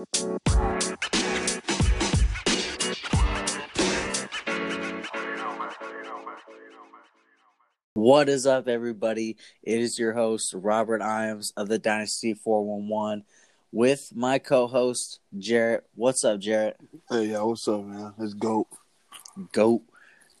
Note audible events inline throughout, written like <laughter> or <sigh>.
What is up, everybody? It is your host, Robert Iams of the Dynasty 411, with my co host, Jarrett. What's up, Jarrett? Hey, yo, what's up, man? It's GOAT. Goat.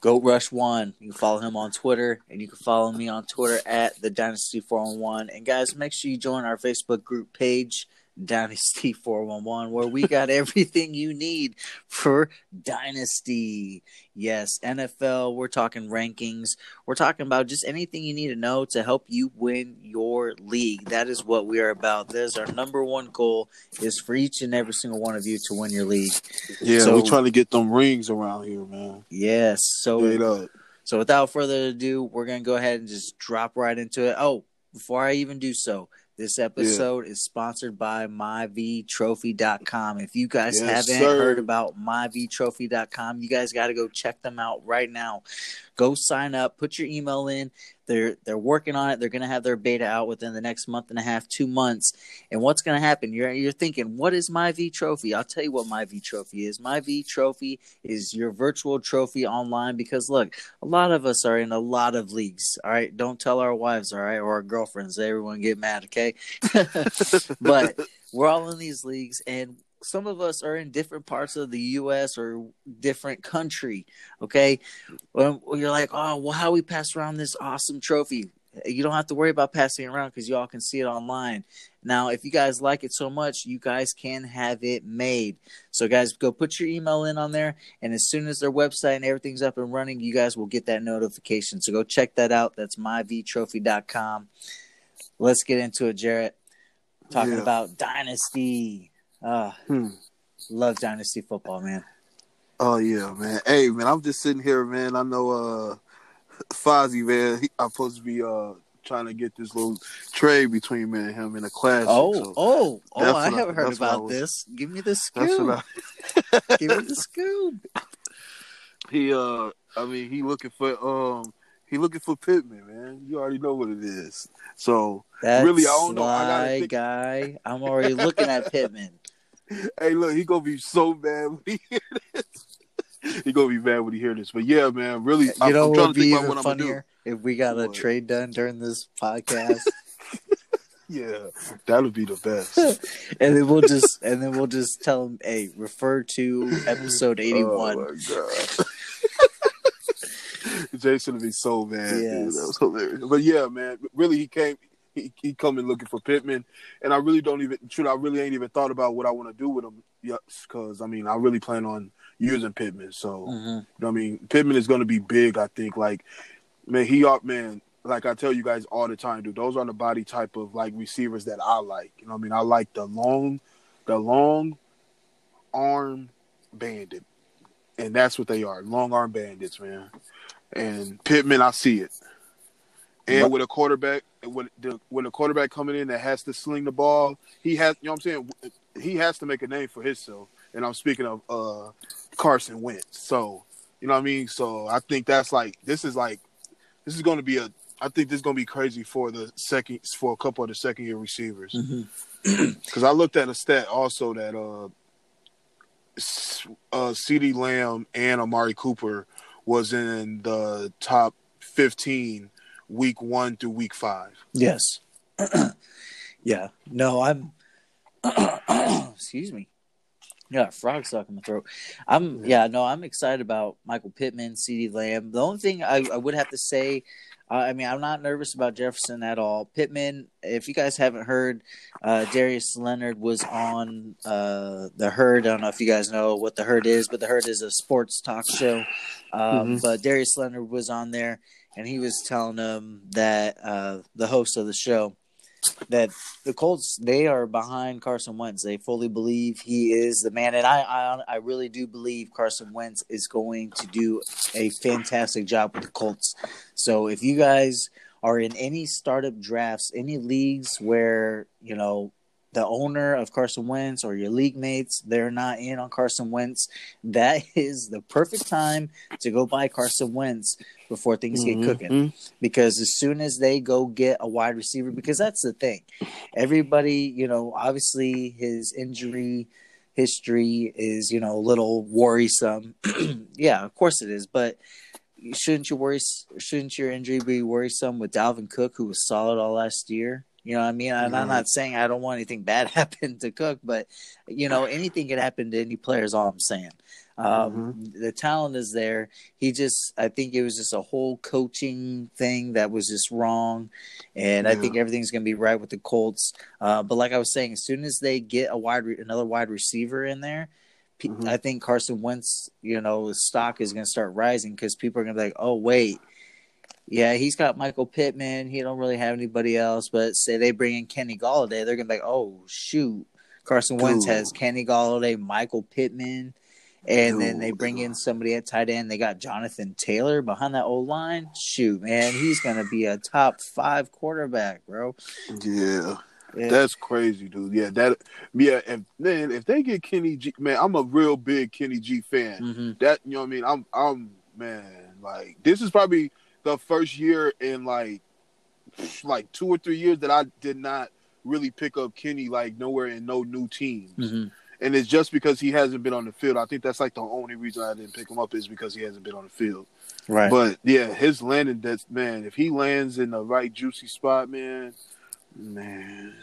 Goat Rush One. You can follow him on Twitter, and you can follow me on Twitter at the Dynasty 411. And guys, make sure you join our Facebook group page. Dynasty 411, where we got <laughs> everything you need for Dynasty. Yes, NFL, we're talking rankings. We're talking about just anything you need to know to help you win your league. That is what we are about. That is our number one goal is for each and every single one of you to win your league. Yeah, So- we're trying to get them rings around here, man. Yes. So up. So without further ado, we're gonna go ahead and just drop right into it. Oh, before I even do so, this episode is sponsored by myvtrophy.com. If you guys Yes, haven't sir. heard about myvtrophy.com, you guys got to go check them out right now. Go sign up, put your email in. They're they're working on it. They're gonna have their beta out within the next month and a half, two months. And what's gonna happen? You're you're thinking, what is my V Trophy? I'll tell you what my V Trophy is. My V Trophy is your virtual trophy online because look, a lot of us are in a lot of leagues. All right, don't tell our wives, all right, or our girlfriends. Everyone get mad, okay? <laughs> but we're all in these leagues, and some of us are in different parts of the U.S. or different country. Okay, well, you're like, oh, well, how we pass around this awesome trophy? You don't have to worry about passing it around because you all can see it online. Now, if you guys like it so much, you guys can have it made. So, guys, go put your email in on there, and as soon as their website and everything's up and running, you guys will get that notification. So, go check that out. That's myvtrophy.com. Let's get into it, Jarrett. Talking Yeah. about Dynasty. Uh, Hmm. love Dynasty football, man. Oh yeah, man. Hey, man, I'm just sitting here, man. I know uh Fozzie, man. He, I'm supposed to be uh trying to get this little trade between me and him in a class. Oh, so oh, oh! I haven't heard I about was- this. Give me the scoop. I, <laughs> <laughs> Give me the scoop. he uh I mean he looking for um he looking for Pittman, man. You already know what it is. So That's Really, I don't know. I guy. I'm already looking at Pittman. <laughs> hey, look, he gonna be so mad when he hear this. <laughs> he gonna be mad when he hear this. But yeah, man, really, You I'm, know I'm trying to think about what I'm gonna do. if we got a trade done during this podcast, <laughs> Yeah, that would be the best. and then we'll just and then we'll just tell him, "Hey, refer to episode oh, eighty-one." Oh my god. Jason would be so mad. dude. Yes. That was hilarious. But yeah, man, really, he came. He, he coming looking for Pittman, and I really don't even. Shoot, I really ain't even thought about what I want to do with him. Yes, because I mean, I really plan on using Pittman. So Mhm. you know what I mean, Pittman is going to be big. I think. Like, man, he are man. Like I tell you guys all the time, dude. Those are the body type of like receivers that I like. You know what I mean? I like the long, the long arm bandit, and that's what they are. Long arm bandits, man. And Pittman, I see it. And with a quarterback, with the with a quarterback coming in that has to sling the ball, he has. You know what I'm saying? He has to make a name for himself. And I'm speaking of uh Carson Wentz. So you know what I mean. So I think that's like this is like this is going to be a. I think this is going to be crazy for the second for a couple of the second year receivers. <clears throat> Because I looked at a stat also that uh, uh, CeeDee Lamb and Amari Cooper was in the top fifteen week one through week five. Yes. <clears throat> yeah. No, I'm. <clears throat> excuse me. Yeah, frog stuck in my throat. I'm yeah. no, I'm excited about Michael Pittman, CeeDee Lamb. The only thing I, I would have to say, uh, I mean, I'm not nervous about Jefferson at all. Pittman, if you guys haven't heard, uh, Darius Leonard was on uh, the Herd. I don't know if you guys know what the Herd is, but the Herd is a sports talk show. Um, Mhm. But Darius Leonard was on there, and he was telling them that uh, the host of the show that the Colts they are behind Carson Wentz. They fully believe he is the man, and I I, I really do believe Carson Wentz is going to do a fantastic job with the Colts. So if you guys are in any startup drafts, any leagues where you know the owner of Carson Wentz or your league mates they're not in on Carson Wentz, that <laughs> is the perfect time to go buy Carson Wentz before things get mm-hmm. cooking because as soon as they go get a wide receiver, because that's the thing, everybody, you know, obviously his injury history is, you know, a little worrisome. <clears throat> yeah, of course it is, but shouldn't you worry? Shouldn't your injury be worrisome with Dalvin Cook, who was solid all last year? You know, what I mean, mm-hmm. I'm not saying I don't want anything <laughs> bad happen to Cook, but you know, anything can happen to any player. Is all I'm saying. Um, mm-hmm. The talent is there. He just, I think it was just a whole coaching thing that was just wrong, and yeah. I think everything's going to be right with the Colts. Uh, but like I was saying, as soon as they get a wide, re- another wide receiver in there, mm-hmm. I think Carson Wentz, you know, the stock is going to start rising because people are going to be like, oh wait. Yeah, he's got Michael Pittman. He don't really have anybody else. But say they bring in Kenny Golladay, they're gonna be like, "Oh shoot, Carson Wentz Ooh. has Kenny Golladay, Michael Pittman, and then they bring in somebody at tight end. They got Jonathan Taylor behind that old line. Shoot, man, he's gonna be a top five quarterback, bro. Yeah. yeah. That's crazy, dude. Yeah, that yeah, and man, if they get Kenny G man, I'm a real big Kenny G fan. Mm-hmm. That you know what I mean? I'm I'm man, like this is probably the first year in like like two or three years that I did not really pick up Kenny like nowhere in no new teams. Mm-hmm and it's just because he hasn't been on the field. I think that's like the only reason I didn't pick him up is because he hasn't been on the field. Right. But yeah, his landing that's man, if he lands in the right juicy spot, man, man.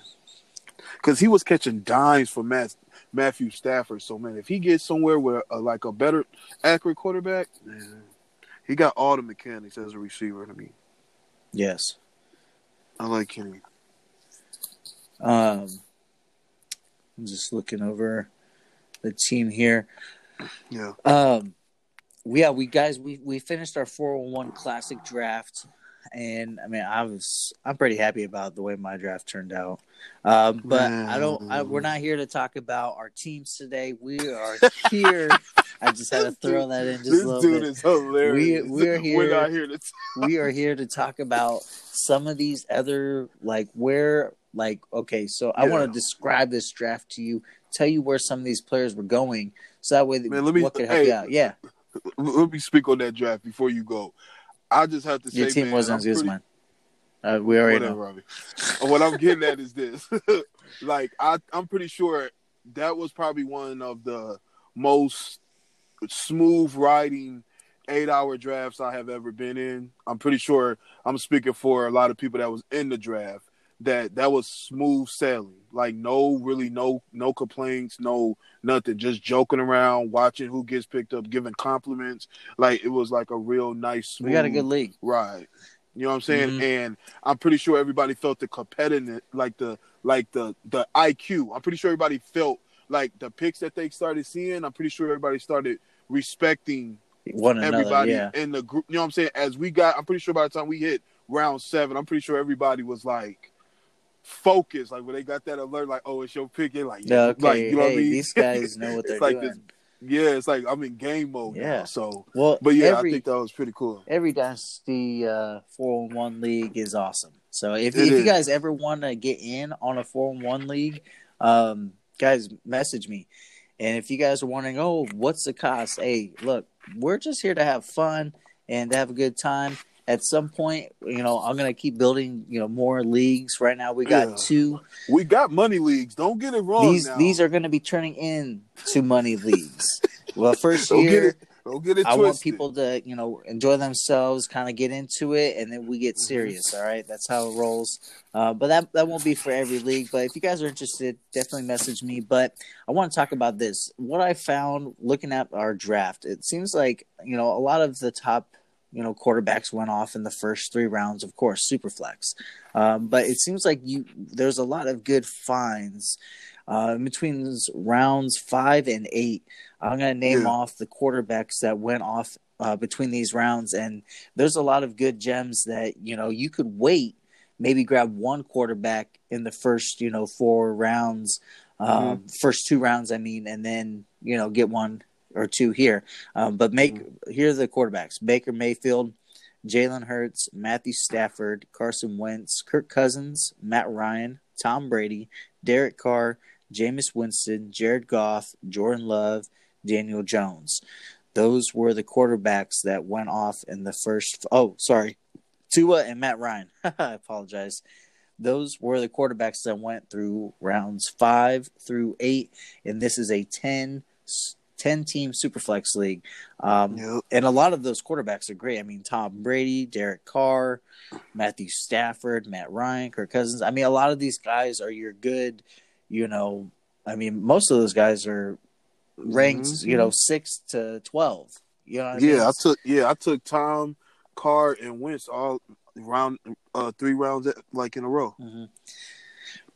Cause he was catching dimes for Matt, Matthew Stafford. So man, if he gets somewhere where uh, like a better accurate quarterback, man, he got all the mechanics as a receiver to me. Yes. I like Kenny. Um I'm just looking over the team here. Yeah. Um, yeah, we guys, we we finished our 401 classic draft, and I mean, I was I'm pretty happy about the way my draft turned out. Um, but I don't. I, we're not here to talk about our teams today. We are <laughs> here. I just had to throw that in just this a little dude bit. is hilarious. We, we're here. <laughs> We're not here to. Talk. we are here to talk about some of these other like where like, okay, so I want to describe this draft to you, tell you where some of these players were going, so that way Man, let me, what could help hey, you out. Yeah. Let me speak on that draft before you go. I just have to say, your team man, wasn't as good as mine. Uh, we already whatever, know. Robbie. what I'm getting at is this: <laughs> like, I, I'm pretty sure that was probably one of the most smooth riding eight hour drafts I have ever been in. I'm pretty sure I'm speaking for a lot of people that was in the draft that that was smooth sailing. Like no really no no complaints, no nothing. Just joking around, watching who gets picked up, giving compliments. Like it was like a real nice smooth, We got a good league. Right. You know what I'm saying? Mm-hmm. And I'm pretty sure everybody felt the competitive like the like the the IQ. I'm pretty sure everybody felt like the picks that they started seeing, I'm pretty sure everybody started respecting one another, everybody yeah. in the group. You know what I'm saying? As we got I'm pretty sure by the time we hit round seven, I'm pretty sure everybody was like focus. Like when they got that alert, like, oh, it's your pick. They're like, yeah, okay, like, you know hey, what I mean? These guys know what <laughs> they're like doing. This, yeah, it's like I'm in game mode yeah. now. So, well, but yeah, every, I think that was pretty cool. Every Dynasty uh, 401 league is awesome. So if, if you guys ever want to get in on a 401 league, um, guys, message me. And if you guys are wondering, oh, what's the cost? Hey, look, we're just here to have fun and to have a good time at some point, you know, I'm gonna keep building, you know, more leagues. Right now, we got yeah. two. We got money leagues. Don't get it wrong. These now. these are gonna be turning into money leagues. well, 1st year. Don't get it I twisted. want people to, you know, enjoy themselves, kind of get into it, and then we get mm-hmm. serious. all right, that's how it rolls. Uh, but that that won't be for every league. But if you guys are interested, definitely message me. But I want to talk about this. What I found looking at our draft, it seems like you know a lot of the top you know quarterbacks went off in the first three rounds of course super flex um, but it seems like you there's a lot of good finds uh, in between rounds five and eight i'm going to name yeah. off the quarterbacks that went off uh, between these rounds and there's a lot of good gems that you know you could wait maybe grab one quarterback in the first you know four rounds um, mm-hmm. first two rounds i mean and then you know get one or two here. Um, but make mm-hmm. here are the quarterbacks: Baker Mayfield, Jalen Hurts, Matthew Stafford, Carson Wentz, Kirk Cousins, Matt Ryan, Tom Brady, Derek Carr, Jameis Winston, Jared Goff, Jordan Love, Daniel Jones. Those were the quarterbacks that went off in the first. Oh, sorry, Tua and Matt Ryan. <laughs> I apologize. those were the quarterbacks that went through rounds five through eight, and this is a 10, 10 team superflex league. Um, Yep. and a lot of those quarterbacks are great. I mean, Tom Brady, Derek Carr, Matthew Stafford, Matt Ryan, Kirk Cousins. I mean, a lot of these guys are your good, you know. I mean, most of those guys are ranked, Mhm. you know, six to twelve. You know, what I mean? Yeah, I took yeah, I took Tom, Carr, and Wentz all round uh three rounds like in a row. hmm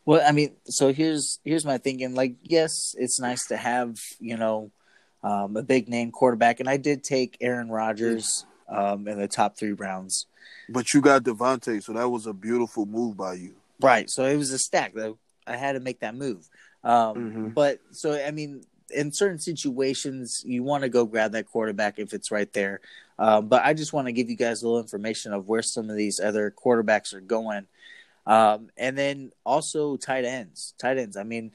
Well, I mean, so here's here's my thinking. Like, yes, it's nice to have you know um, a big name quarterback, and I did take Aaron Rodgers um, in the top three rounds. But you got DeVante, so that was a beautiful move by you. Right. So it was a stack though. I had to make that move. Um, Mhm. But so I mean, in certain situations, you want to go grab that quarterback if it's right there. Um, but I just want to give you guys a little information of where some of these other quarterbacks are going, um, and then also tight ends. Tight ends. I mean,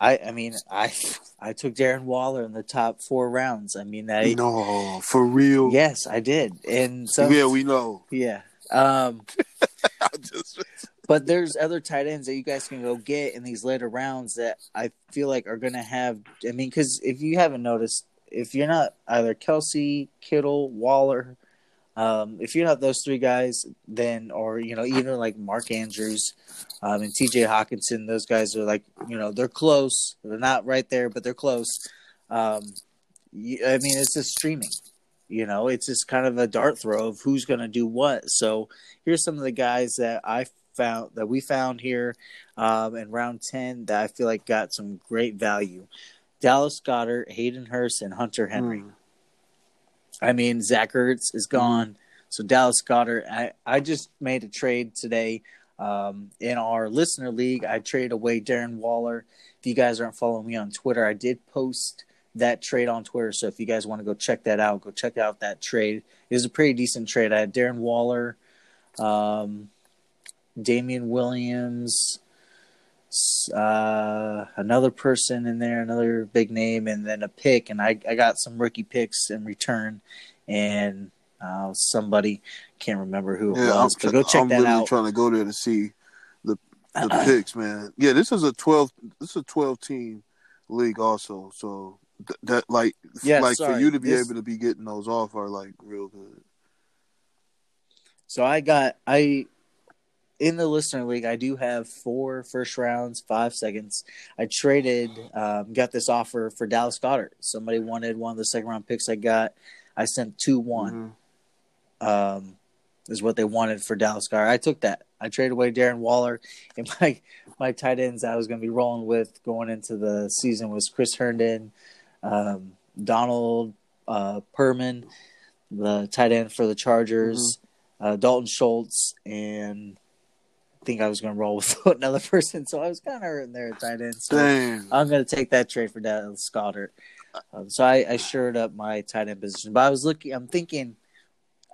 I I mean I I took Darren Waller in the top four rounds. I mean, I no, for real. yes, I did, and so yeah, we know. yeah. Um, <laughs> just- but there's other tight ends that you guys can go get in these later rounds that I feel like are going to have. I mean, because if you haven't noticed, if you're not either Kelce, Kittle, Waller, um, if you're not those three guys, then or you know even like Mark Andrews um, and T.J. Hockenson, those guys are like you know they're close. They're not right there, but they're close. Um, I mean, it's just streaming. You know, it's just kind of a dart throw of who's going to do what. So here's some of the guys that I found that we found here um, in round 10 that I feel like got some great value. Dallas Goedert, Hayden Hurst, and Hunter Henry. Mm. I mean, Zach Ertz is gone. So Dallas Goedert, I, I just made a trade today um, in our listener league. I traded away Darren Waller. If you guys aren't following me on Twitter, I did post that trade on Twitter. So if you guys want to go check that out, go check out that trade. It was a pretty decent trade. I had Darren Waller, um, Damien Williams, uh, another person in there, another big name, and then a pick. And I, I got some rookie picks in return, and uh, somebody can't remember who it Yeah, I'm, was, but go check I'm that literally out. trying to go there to see the the picks, man. Yeah, this is a twelve. This is a twelve team league, also. So th- that like Yeah, like sorry, for you to be this- able to be getting those off are like real good. So I got I in the listener league. I do have four first rounds, five seconds. I traded, um, got this offer for Dallas Goedert. Somebody wanted one of the second round picks I got. I sent two one. Mhm. um, is what they wanted for Dallas Goedert. I took that. I traded away Darren Waller, and <laughs> my my tight ends I was going to be rolling with going into the season was Chris Herndon, um, Donald uh, Parham, the tight end for the Chargers, uh, Dalton Schultz, and think I was going to roll with <laughs> another person. So I was kind of hurting there at tight end. So Dang. I'm going to take that trade for Dallas Goedert. Um, so I, I shored up my tight end position, but I was looking. I'm thinking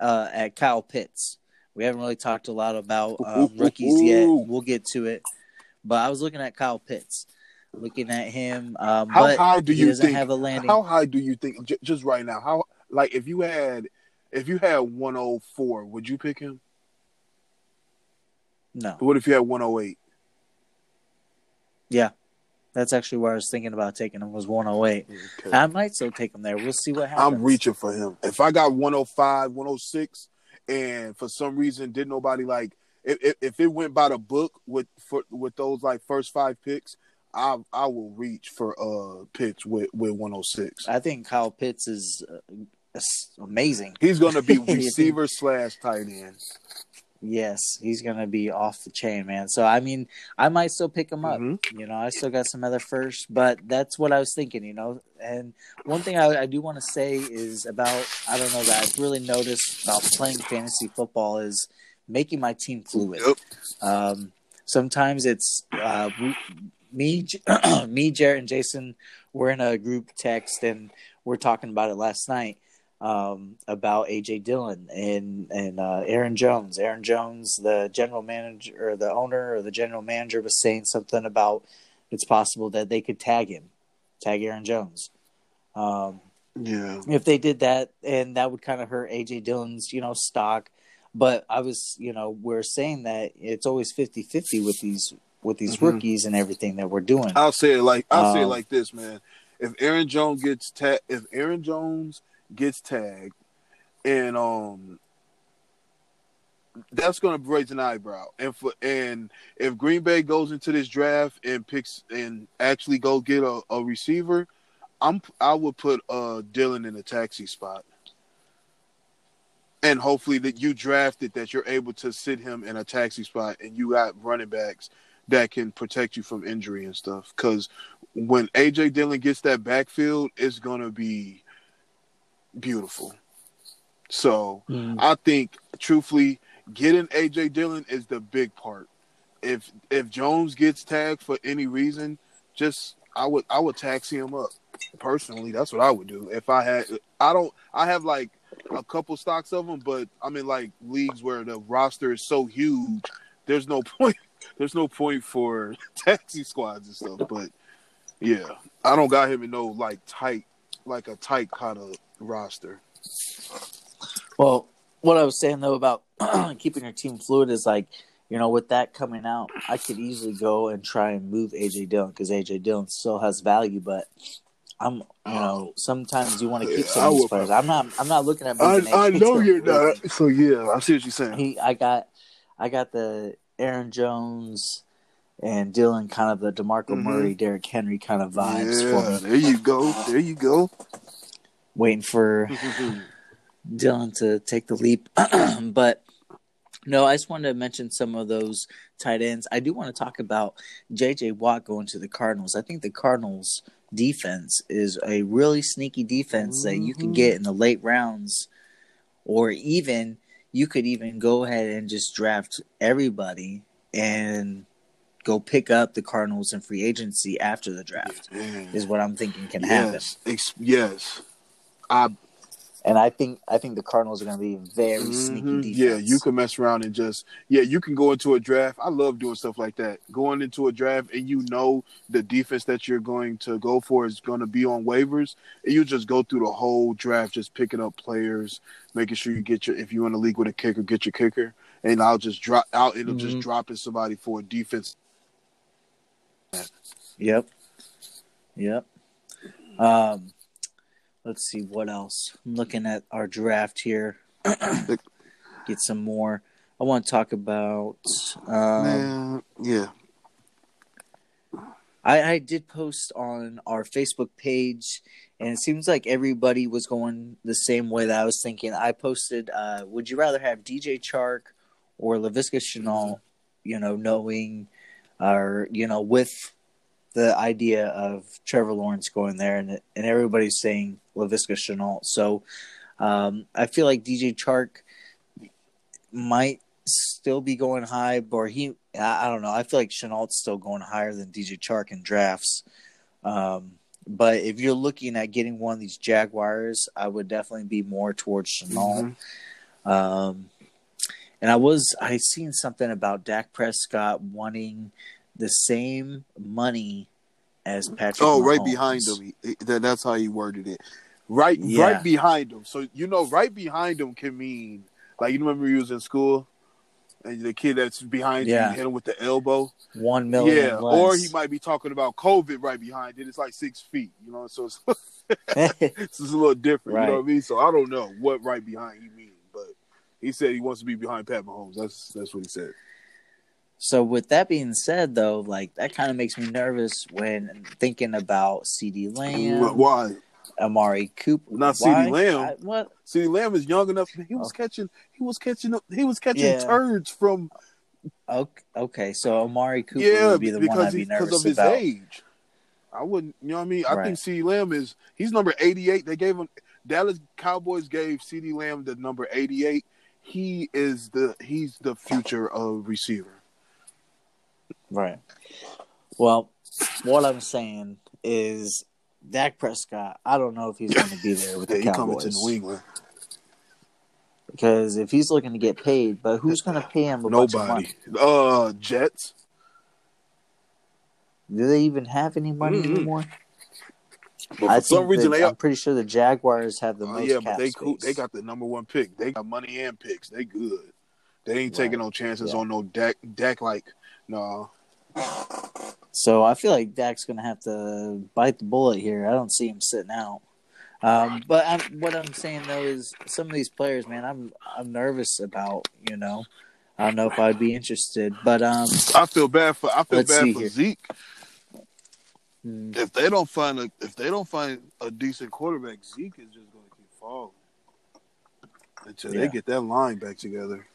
uh, at Kyle Pitts. We haven't really talked a lot about um, <laughs> rookies yet. We'll get to it, but I was looking at Kyle Pitts, looking at him. Um, How high do he you doesn't think? have a landing. How high do you think? j- Just right now, how like if you had if you had 104, would you pick him? No, What if you had 108? Yeah. that's actually where I was thinking about taking him. Was 108. Okay. I might still take him there. We'll see what happens. I'm reaching for him. If I got 105, 106, and for some reason did nobody like if, if, if it went by the book with for with those like first five picks, I I will reach for uh picks with with 106. I think Kyle Pitts is uh, amazing. He's gonna be <laughs> receiver slash tight end. Yes, he's gonna be off the chain, man. So I mean, I might still pick him up. Mhm. You know, I still got some other first, but that's what I was thinking. You know, and one thing I, I do want to say is about I don't know that I've really noticed about playing fantasy football is making my team fluid. Yep. Um, sometimes it's uh, we, me, <clears throat> me, Jarrett, and Jason. We're in a group text, and we're talking about it last night um, about AJ Dillon and and uh, Aaron Jones. Aaron Jones, the general manager or the owner or the general manager, was saying something about it's possible that they could tag him, tag Aaron Jones. Um, Yeah. if they did that, and that would kind of hurt AJ Dillon's, you know, stock. But I was, you know, we're saying that it's always 50-50 with these with these Mhm. rookies and everything that we're doing. I'll say it like I'll say it Um, like this, man. If Aaron Jones gets ta- if Aaron Jones gets tagged, and um, that's going to raise an eyebrow. And for and if Green Bay goes into this draft and picks and actually go get a, a receiver, I'm I would put uh Dillon in a taxi spot. And hopefully that you drafted that you're able to sit him in a taxi spot and you got running backs that can protect you from injury and stuff. Because when AJ Dillon gets that backfield, it's gonna be beautiful. So Mm. I think, truthfully, getting AJ Dillon is the big part. If if Jones gets tagged for any reason, just I would I would taxi him up. Personally, that's what I would do. If I had, I don't. I have like a couple stocks of them, but I'm in like leagues where the roster is so huge. There's no <laughs> point. There's no point for <laughs> taxi squads and stuff. But yeah, I don't got him in no like tight, like a tight kind of roster. Well, what I was saying though about <clears throat> keeping your team fluid is like, you know, with that coming out, I could easily go and try and move AJ Dillon because AJ Dillon still has value, but I'm, you know, sometimes you want to keep some of these players. I'm not, I'm not looking at. I, I know you're not. So yeah, I see what you're saying. He, I got, I got the Aaron Jones and Dillon kind of the Demarco Mhm. Murray, Derrick Henry kind of vibes for Yeah, me. there you go. There you go. Waiting for <laughs> Dillon to take the leap. <clears throat> but no, I just wanted to mention some of those tight ends. I do want to talk about JJ Watt going to the Cardinals. I think the Cardinals defense is a really sneaky defense that you can Mhm. get in the late rounds or even you could even go ahead and just draft everybody and go pick up the Cardinals in free agency after the draft. Man. Is what I'm thinking can happen. yes, ex- yes. I And I think I think the Cardinals are going to be very sneaky Mhm. defense. Yeah, you can mess around and just yeah, you can go into a draft. I love doing stuff like that. Going into a draft and you know the defense that you're going to go for is going to be on waivers, and you just go through the whole draft just picking up players, making sure you get your if you're in a league with a kicker, get your kicker, and I'll just drop out. It'll just Mhm. dropping somebody for a defense. Yep. Yep. Um, let's see what else. I'm looking at our draft here. <coughs> Get some more. I want to talk about. Um, Man, yeah, I, I did post on our Facebook page, and it seems like everybody was going the same way that I was thinking. I posted, uh, "Would you rather have DJ Chark or Laviska Shenault, You know, knowing, or you know, with the idea of Trevor Lawrence going there, and and everybody's saying Laviska Shenault. So, um, I feel like DJ Chark might still be going high, or he I don't know. I feel like Shenault's still going higher than DJ Chark in drafts. Um, but if you're looking at getting one of these Jaguars, I would definitely be more towards Shenault. Mhm. Um, and I was I seen something about Dak Prescott wanting the same money as oh, Patrick. Oh, right behind him. He- that's how he worded it. Right, Yeah. right behind him. So you know, right behind him can mean like you remember you was in school, and the kid that's behind you, Yeah. you hit him with the elbow. One million. yeah, less. or he might be talking about COVID right behind it. It's like six feet, you know. So it's, <laughs> <laughs> it's a little different. You know what I mean? So I don't know what right behind he means, he said he wants to be behind Pat Mahomes. That's that's what he said. So with that being said, though, like that kind of makes me nervous when thinking about CeeDee Lamb, Why? Amari Cooper. Not? CeeDee Lamb. I- what? See, Lamb is young enough. He was Oh. catching. He was catching. He was catching Yeah. turds from Okay, okay, so Amari Cooper yeah, would be the one I'd be he, because nervous of his about. age. I wouldn't, you know what I mean? I Right. think CD Lamb is he's number 88. They gave him Dallas Cowboys gave CD Lamb the number 88. He is the he's the future of receiver. Right. Well, what I'm saying is Dak Prescott. I don't know if he's going to be there with Yeah, the <laughs> coming Cowboys to New England. because if he's looking to get paid, but who's going to pay him a bunch of Nobody. Uh Jets. Do they even have any money Mhm. anymore? But I for some reason they I'm pretty sure the Jaguars have the uh, most yeah, but they cool, they got the number one pick. They got money and picks. They good. They ain't taking no chances Yeah. on no Dak. Dak like no. So I feel like Dak's going to have to bite the bullet here. I don't see him sitting out. Um, but I'm, what I'm saying though is some of these players, man, I'm I'm nervous about. You know, I don't know if I'd be interested, but um, I feel bad for I feel bad for here. Zeke. Mm, If they don't find a if they don't find a decent quarterback, Zeke is just going to keep falling until Yeah. they get that line back together.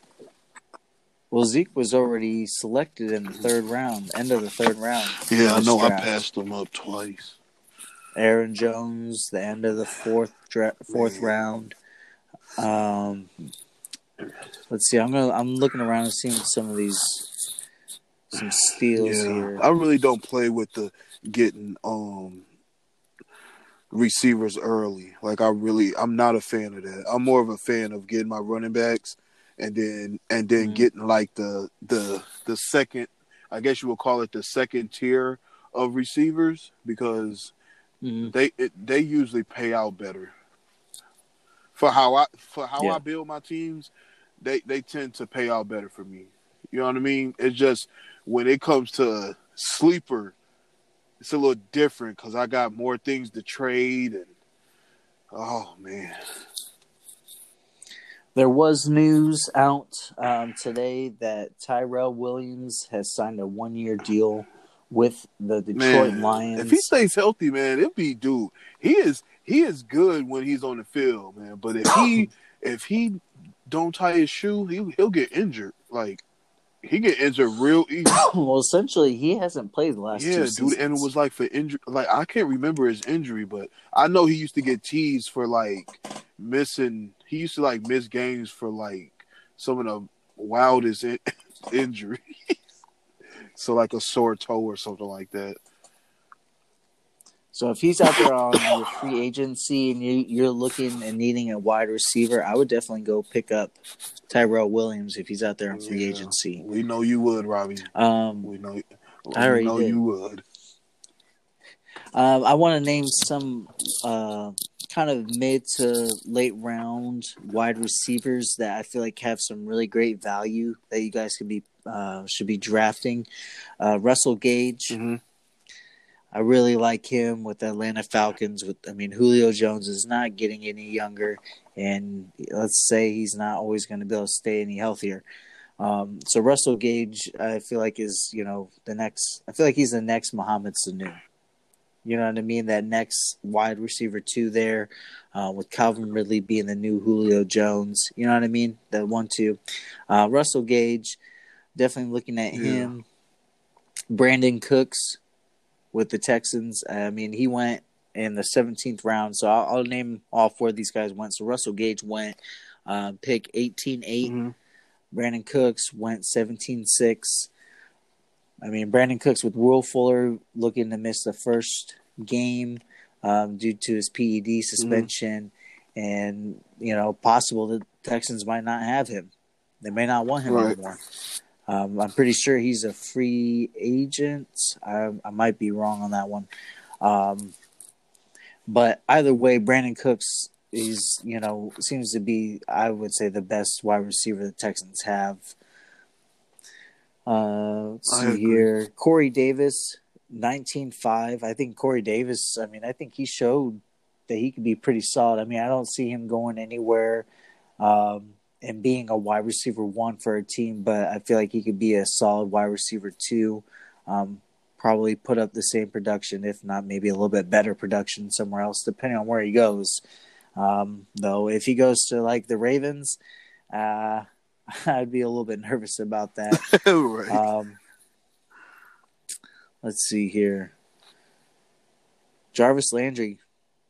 well, Zeke was already selected in the third round, end of the third round. Yeah, I know. I passed them up twice. Aaron Jones, the end of the fourth dra- fourth round. Um, let's see. I'm gonna. I'm looking around and seeing some of these some steals Yeah, here. I really don't play with the getting um receivers early. Like I really, I'm not a fan of that. I'm more of a fan of getting my running backs and then and then Mhm. getting like the the the second, I guess you would call it the second tier of receivers because Mhm. they it, they usually pay out better. For how I for how Yeah. I build my teams, they they tend to pay out better for me. You know what I mean? It's just when it comes to sleeper, it's a little different because I got more things to trade and oh man, There was news out um, today that Tyrell Williams has signed a one-year deal with the Detroit man, Lions. if he stays healthy, man, it'd be dude. He is he is good when he's on the field, man. But if he <coughs> if he don't tie his shoe, he he'll get injured. Like he get injured real easy. <coughs> well, essentially, he hasn't played the last Yeah, dude, seasons. and it was like for injury. Like I can't remember his injury, but I know he used to get teased for like missing. He used to like miss games for like some of the wildest in- <laughs> injuries. so like a sore toe or something like that. So if he's out there on your free agency and you, you're looking and needing a wide receiver, I would definitely go pick up Tyrell Williams if he's out there on free Yeah. agency. We know you would, Robbie. Um, We know. I already know did. you would. um, I want to name some uh, kind of mid to late round wide receivers that I feel like have some really great value that you guys could be uh, should be drafting. Uh, Russell Gage. Mm-hmm. I really like him with the Atlanta Falcons. With I mean, Julio Jones is not getting any younger, and let's say he's not always going to be able to stay any healthier. Um, so Russell Gage, I feel like is you know the next. I feel like he's the next Mohamed Sanu. You know what I mean? That next wide receiver two there, uh, with Calvin Ridley being the new Julio Jones. You know what I mean? The one two. Uh, Russell Gage, definitely looking at Yeah. him. Brandin Cooks with the Texans. I mean, he went in the 17th round. So I'll, I'll name off where these guys went. So Russell Gage went uh, pick 18 8. Mm-hmm. Brandin Cooks went 17 6. I mean, Brandin Cooks with Will Fuller looking to miss the first game um, due to his PED suspension. And, you know, possible the Texans might not have him. They may not want him Right. anymore. Um, I'm pretty sure he's a free agent. I, I might be wrong on that one. Um, but either way, Brandin Cooks is, you know, seems to be, I would say, the best wide receiver the Texans have. Uh, let's see here. Corey Davis, 19.5. I think Corey Davis, I mean, I think he showed that he could be pretty solid. I mean, I don't see him going anywhere um, and being a wide receiver one for a team, but I feel like he could be a solid wide receiver two. Um, probably put up the same production, if not maybe a little bit better production somewhere else, depending on where he goes. Um, though, if he goes to like the Ravens, uh, <laughs> I'd be a little bit nervous about that. <laughs> right. Um, let's see here. Jarvis Landry,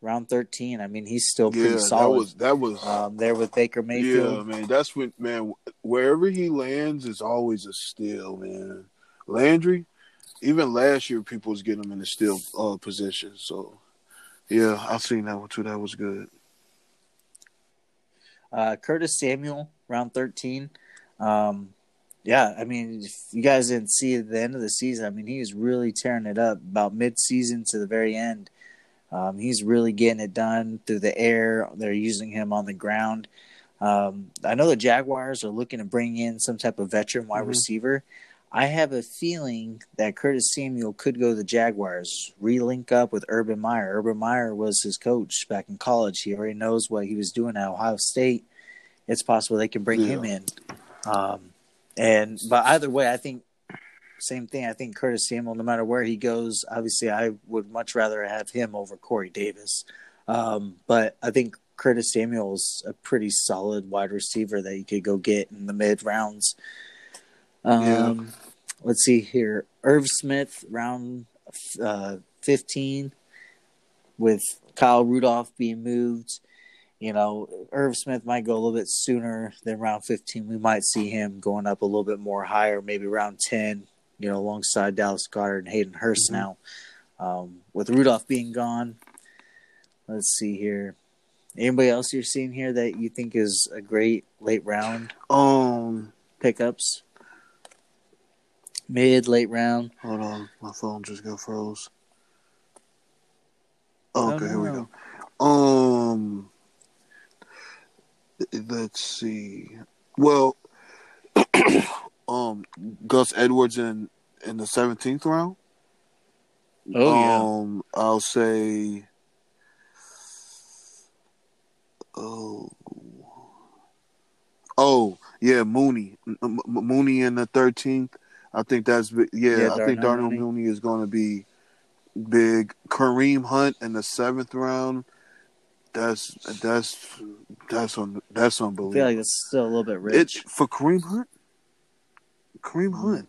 round 13. I mean, he's still pretty yeah, that was that was. um, there with Baker Mayfield. yeah, man. That's when man. Wherever he lands is always a steal, man. Landry, even last year, people was getting him in the steal uh, position. So, yeah, I've seen that one too. That was good. Uh, Curtis Samuel, round 13. Um, yeah, I mean, if you guys didn't see at the end of the season, I mean, he was really tearing it up about mid-season to the very end. Um, he's really getting it done through the air. They're using him on the ground. Um, I know the Jaguars are looking to bring in some type of veteran wide Mhm. receiver. I have a feeling that Curtis Samuel could go to the Jaguars, relink up with Urban Meyer. Urban Meyer was his coach back in college. He already knows what he was doing at Ohio State. It's possible they can bring him in. Um, and but either way, I think same thing. I think Curtis Samuel, no matter where he goes, obviously I would much rather have him over Corey Davis. Um, but I think Curtis Samuel's a pretty solid wide receiver that you could go get in the mid rounds. Um, Yeah. Let's see here. Irv Smith, round uh, 15, with Kyle Rudolph being moved. You know, Irv Smith might go a little bit sooner than round 15. We might see him going up a little bit more higher, maybe round 10, you know, alongside Dallas Goedert and Hayden Hurst Mhm. now. Um, with Rudolph being gone, let's see here. Anybody else you're seeing here that you think is a great late round Um, pickups? Mid, late round. hold on, my phone just got froze. Oh, Okay, here we go. Um, let's see. Well, <clears throat> um, Gus Edwards in in the seventeenth round. Oh, yeah. Um, I'll say. Oh. Oh yeah, Mooney, M- Mooney in the thirteenth. I think that's yeah. Yeah, I think Darnell Mooney. Mooney is going to be big. Kareem Hunt in the seventh round. That's that's that's un, that's I unbelievable. feel like it's still a little bit It rich. for Kareem Hunt. Kareem. Hunt.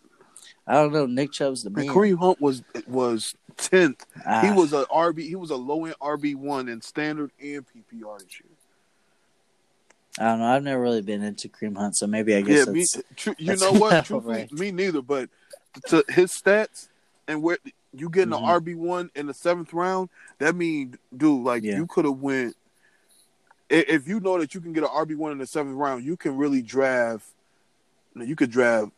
I don't know. Nick Chubb's the Man. Kareem Hunt was was tenth. Ah, He was a RB. He was a low end RB one in standard and PPR this year. I don't know. I've never really been into Kareem Hunt, so maybe I guess Yeah, me. Tr- you know what? <laughs> Truthfully, right. me neither. But to his stats and where you getting Mhm. an RB one in the seventh round, that means, dude, like Yeah. you could have went. If you know that you can get an RB one in the seventh round, you can really draft. You could draft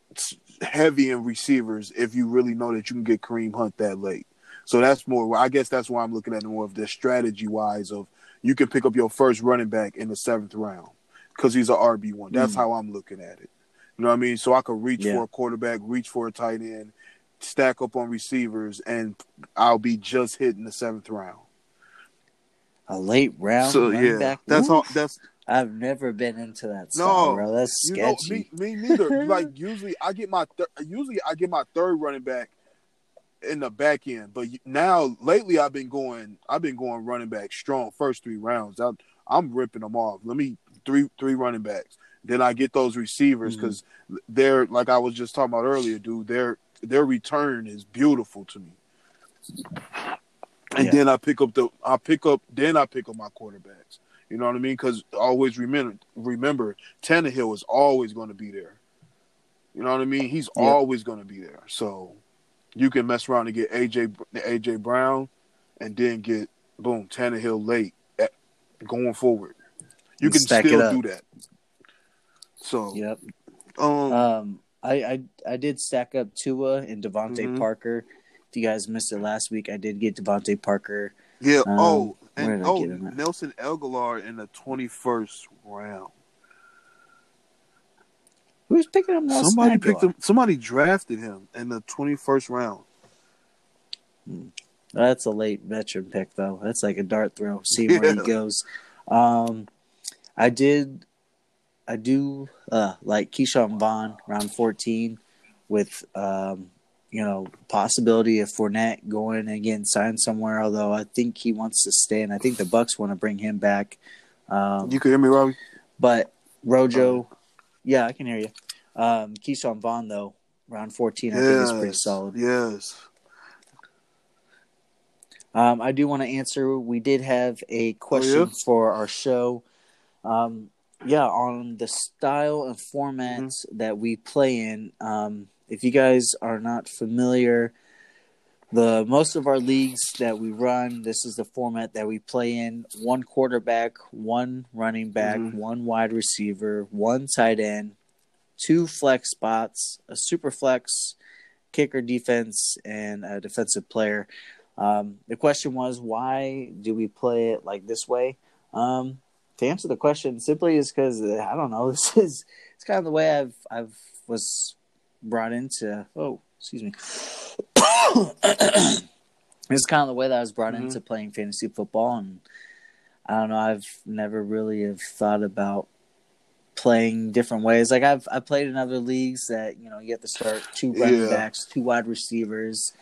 heavy in receivers if you really know that you can get Kareem Hunt that late. So that's more. I guess that's why I'm looking at more of the strategy wise of you can pick up your first running back in the seventh round because he's an RB one. That's Mm. how I'm looking at it. You know what I mean? So I could reach Yeah. for a quarterback, reach for a tight end, stack up on receivers, and I'll be just hitting the seventh round. a late round so yeah, back. that's all. That's I've never been into that style, No, bro. That's you know sketchy. me, me neither. like <laughs> usually I get my thir- usually I get my third running back in the back end, but now lately I've been going I've been going running back strong first three rounds. I, I'm ripping them off. Let me three three running backs. Then I get those receivers mm-hmm. because they're like I was just talking about earlier, dude. Their their return is beautiful to me. And Yeah. then I pick up the I pick up then I pick up my quarterbacks. You know what I mean? Because always remember remember Tannehill is always going to be there. You know what I mean? He's Yeah. always going to be there. So you can mess around and get AJ AJ Brown, and then get boom Tannehill late at, going forward. You can still do that. So Yep. um, Um, I, I I did stack up Tua and DeVante Mhm. Parker. If you guys missed it last week, I did get DeVante Parker. yeah. um, oh, and oh, get him at? Nelson Agholor in the twenty first round. Who's picking up Nelson somebody Agholor? picked him. Somebody drafted him in the twenty first round. That's a late veteran pick, though. That's like a dart throw. <laughs> See where he goes. Um, I did, I do uh, like Ke'Shawn Vaughn round fourteen, with um, you know possibility of Fournette going and again signed somewhere. Although I think he wants to stay, and I think the Bucs want to bring him back. Um, You can hear me, Robbie? but Rojo, yeah, I can hear you. Um, Ke'Shawn Vaughn though, round fourteen, I think is pretty solid. Yes. Um, I do want to answer. We did have a question Oh, yeah? for our show. Um, yeah, on the style and formats Mm-hmm. that we play in. Um, if you guys are not familiar, the most of our leagues that we run, this is the format that we play in: one quarterback, one running back, Mhm. one wide receiver, one tight end, two flex spots, a super flex, kicker, defense, and a defensive player. Um, the question was, why do we play it like this way? Because to answer the question simply is because I don't know. <laughs> This is it's kind of the way I've I've was brought into. Oh, excuse me. it's kind of the way that I was brought Mhm. into playing fantasy football, and I don't know. I've never really have thought about playing different ways. Like I've I played in other leagues that you know you have to start two running Yeah. backs, two wide receivers.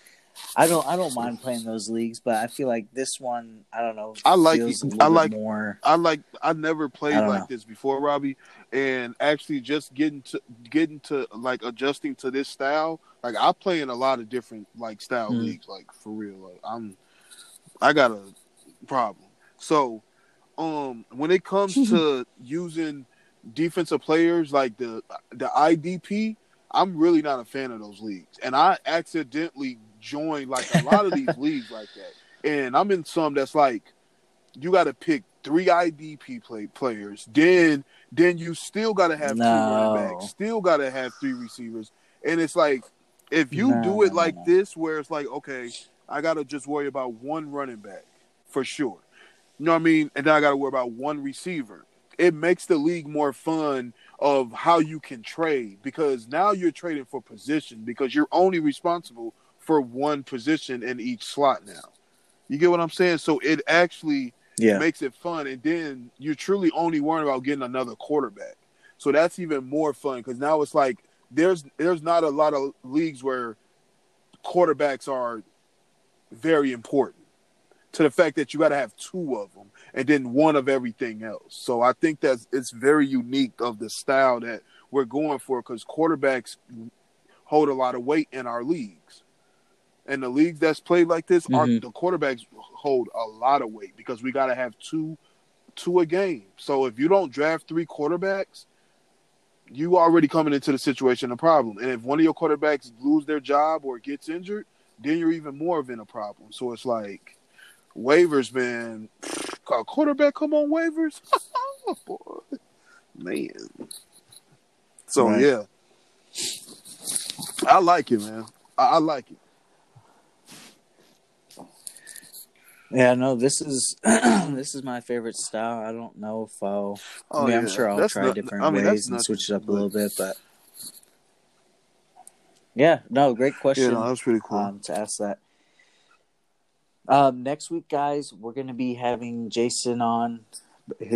I don't I don't mind playing those leagues, but I feel like this one I don't know. I like I like- more. I like I never played I like know. this before, Robbie, and actually just getting to getting to like adjusting to this style. Like I play in a lot of different like style Mhm. leagues, like for real. Like I'm, I got a problem. So, um, when it comes to <laughs> using defensive players like the the IDP, I'm really not a fan of those leagues, and I accidentally joined like a lot of these <laughs> leagues like that, and I'm in some that's like you got to pick three IDP play players, then then you still got to have two running backs, still got to have three receivers, and it's like if you No, do it no, like no. this, where it's like okay, I got to just worry about one running back for sure, you know what I mean, and then I got to worry about one receiver. It makes the league more fun of how you can trade because now you're trading for position because you're only responsible for one position in each slot now. You get what I'm saying? So it actually Yeah, makes it fun, and then you're truly only worrying about getting another quarterback. So that's even more fun because now it's like there's there's not a lot of leagues where quarterbacks are very important to the fact that you got to have two of them and then one of everything else. So I think that's it's very unique of the style that we're going for because quarterbacks hold a lot of weight in our leagues. And the leagues that's played like this are Mhm. the quarterbacks hold a lot of weight because we got to have two two a game. So if you don't draft three quarterbacks, you already coming into the situation a problem. And if one of your quarterbacks lose their job or gets injured, then you're even more of in a problem. So it's like waivers, man. A quarterback come on waivers, <laughs> boy, man. So Right. yeah, I like it, man. I, I like it. Yeah. No, this is <clears throat> this is my favorite style. I don't know if I'll. I mean, I'm sure I'll Oh, That's try not- different I mean, ways and switch it up a little bit, but yeah, no, great question. Yeah, no, that's pretty cool. um, to ask that. Um, next week, guys, we're going to be having Jason on.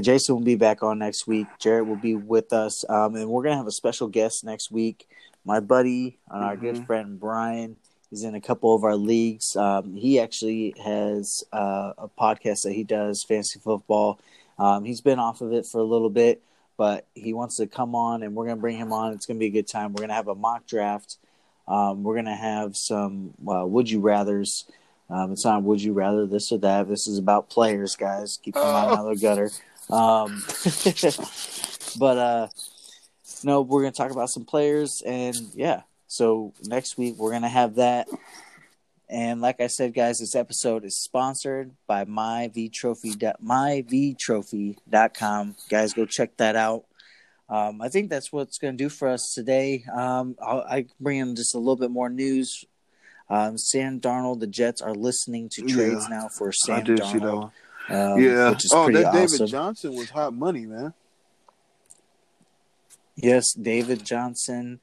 Jason will be back on next week. Jared will be with us, um, and we're going to have a special guest next week. My buddy and our good Mhm. friend Brian is in a couple of our leagues. Um, he actually has uh, a podcast that he does, fantasy football. Um, he's been off of it for a little bit, but he wants to come on, and we're going to bring him on. It's going to be a good time. We're going to have a mock draft. Um, we're going to have some uh, would you rather's. Um, it's not would you rather this or that. This is about players, guys. Keep Oh. out of the gutter. Um, <laughs> but uh, no, we're going to talk about some players, and yeah. So next week we're going to have that. And like I said, guys, this episode is sponsored by myvtrophy myvtrophy.com. Guys, go check that out. Um, I think that's what's going to do for us today. Um, I'll, I bring in just a little bit more news. Um, Sam Darnold, the Jets are listening to trades Yeah, now for I Sam did Darnold. see that one. um, yeah. Oh, that David awesome. Johnson was hot money, man. Yes, David Johnson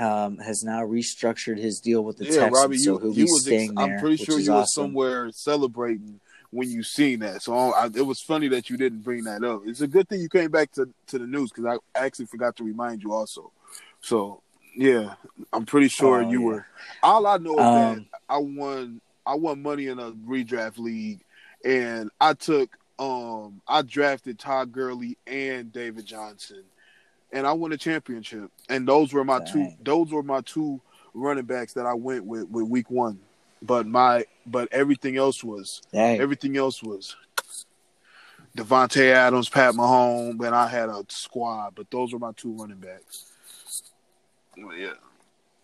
um, has now restructured his deal with the yeah, Texans, Robbie, so he'll you be was. staying Ex- there. I'm pretty sure you awesome. somewhere celebrating when you seen that. So I, it was funny that you didn't bring that up. It's a good thing you came back to to the news because I actually forgot to remind you also. So yeah, I'm pretty sure Oh, you yeah. were. All I know is that Um, I won. I won money in a redraft league, and I took. Um, I drafted Todd Gurley and David Johnson, and I won a championship. And those were my two. Those were my two running backs that I went with with week one. But my but everything else was Dang. everything else was Davante Adams, Pat Mahomes, and I had a squad. But those were my two running backs. Well, yeah.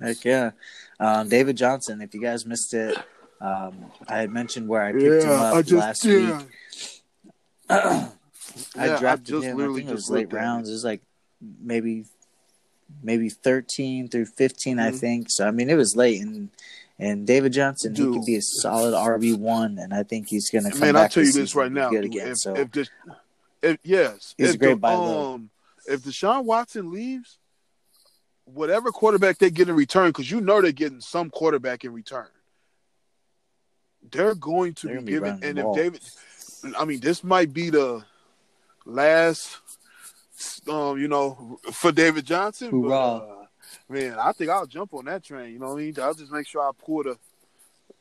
Heck yeah. Um, David Johnson, if you guys missed it, um, I had mentioned where I picked him up I just last yeah. week. <clears throat> I Yeah, I drafted just him. I think it was late rounds. It was like maybe maybe thirteen through 15 I Mhm. think. So I mean, it was late, and and David Johnson, he could be a solid RB one, and I think he's going to come Man, back. I'll tell you this right now. good again. if, so if if yes, He's if a great the, buy um, if Deshaun Watson leaves, whatever quarterback they get in return, because you know they're getting some quarterback in return, they're going to They're be given. And if. David, I mean, this might be the last, um, you know, for David Johnson. But, Hoorah. uh, man, I think I'll jump on that train. You know what I mean? I'll just make sure I pull the.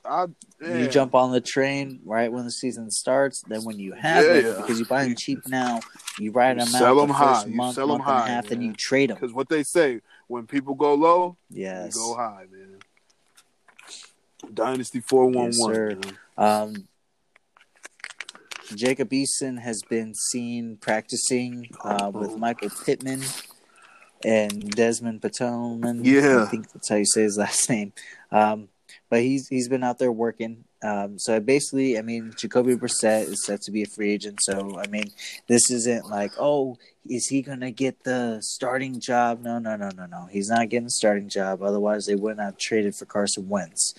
I You jump on the train right when the season starts. Then when you have Yeah, it, yeah. because you buy them cheap now, you ride them Sell out 'em the high. first You month, sell 'em month and high, half, man. you trade them. because what they say when people go low, Yes. you go high, man. Dynasty four one one. one Yes, one. Jacob Eason has been seen practicing uh, with Michael Pittman and Dezmon Patoman. Yeah. I think that's how you say his <laughs> last name. Um, but he's he's been out there working. Um, so basically, I mean, Jacoby Brissett is set to be a free agent. So I mean, this isn't like, oh, is he gonna get the starting job? No, no, no, no, no. He's not getting the starting job. Otherwise, they wouldn't have traded for Carson Wentz.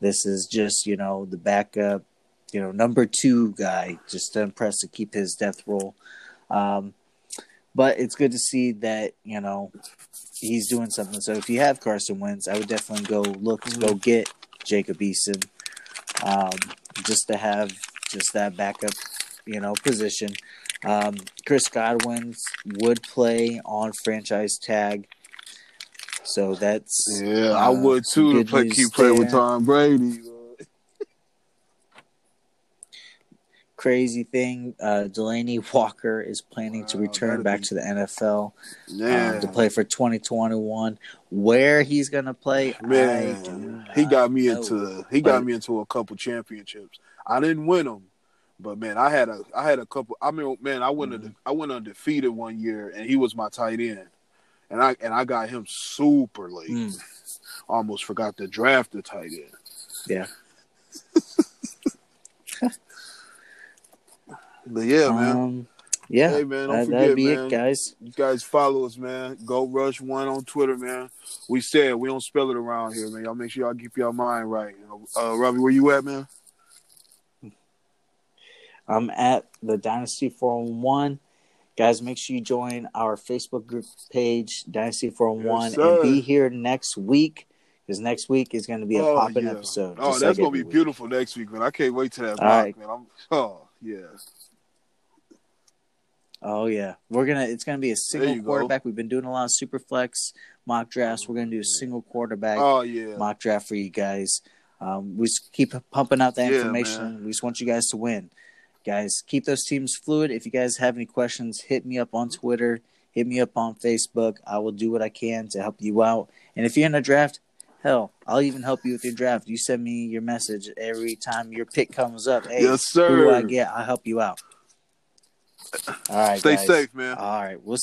This is just you know the backup, you know number two guy, just to impress to keep his death roll. Um, but it's good to see that you know he's doing something. So if you have Carson Wentz, I would definitely go look to go get Jacob Eason, um, just to have just that backup, you know, position. Um, Chris Godwin would play on franchise tag, so that's Yeah, I uh, would too to play, keep playing with. Tom Brady. but- crazy thing. Uh, Delanie <laughs> Walker is planning to return back be- to the NFL Yeah, um, to play for 2021. Where he's gonna play, man, he got me know. into he got me into a couple championships. I didn't win them, but man, I had a I had a couple. I mean, man, I went Mm-hmm. I went undefeated one year, and he was my tight end, and I and I got him super late. Mm. Almost forgot to draft the tight end. Yeah. But yeah, man. Um, yeah, Hey, man, don't that, forget, be man. it, guys. You guys follow us, man. Go Rush One on Twitter, man. We said we don't spell it around here, man. Y'all make sure y'all keep your mind right. Uh, Robbie, where you at, man? I'm at the Dynasty 411. Guys, make sure you join our Facebook group page, Dynasty 411, Yes, and be here next week because next week is going to be a Oh, popping yeah. episode. Oh, that's like gonna be week. beautiful next week, man. I can't wait to that All block, right. man. I'm, oh yeah. Oh yeah, we're gonna. It's gonna be a single you go. quarterback. We've been doing a lot of super flex mock drafts. We're gonna do a single quarterback Oh yeah. mock draft for you guys. Um, we just keep pumping out that Yeah, information. man. We just want you guys to win. Guys, keep those teams fluid. If you guys have any questions, hit me up on Twitter. Hit me up on Facebook. I will do what I can to help you out. And if you're in a draft, hell, I'll even help you with your draft. You send me your message every time your pick comes up. Hey, yes, who do I sir. get? I'll help you out. All right, Stay guys. safe, man. All right, we'll see.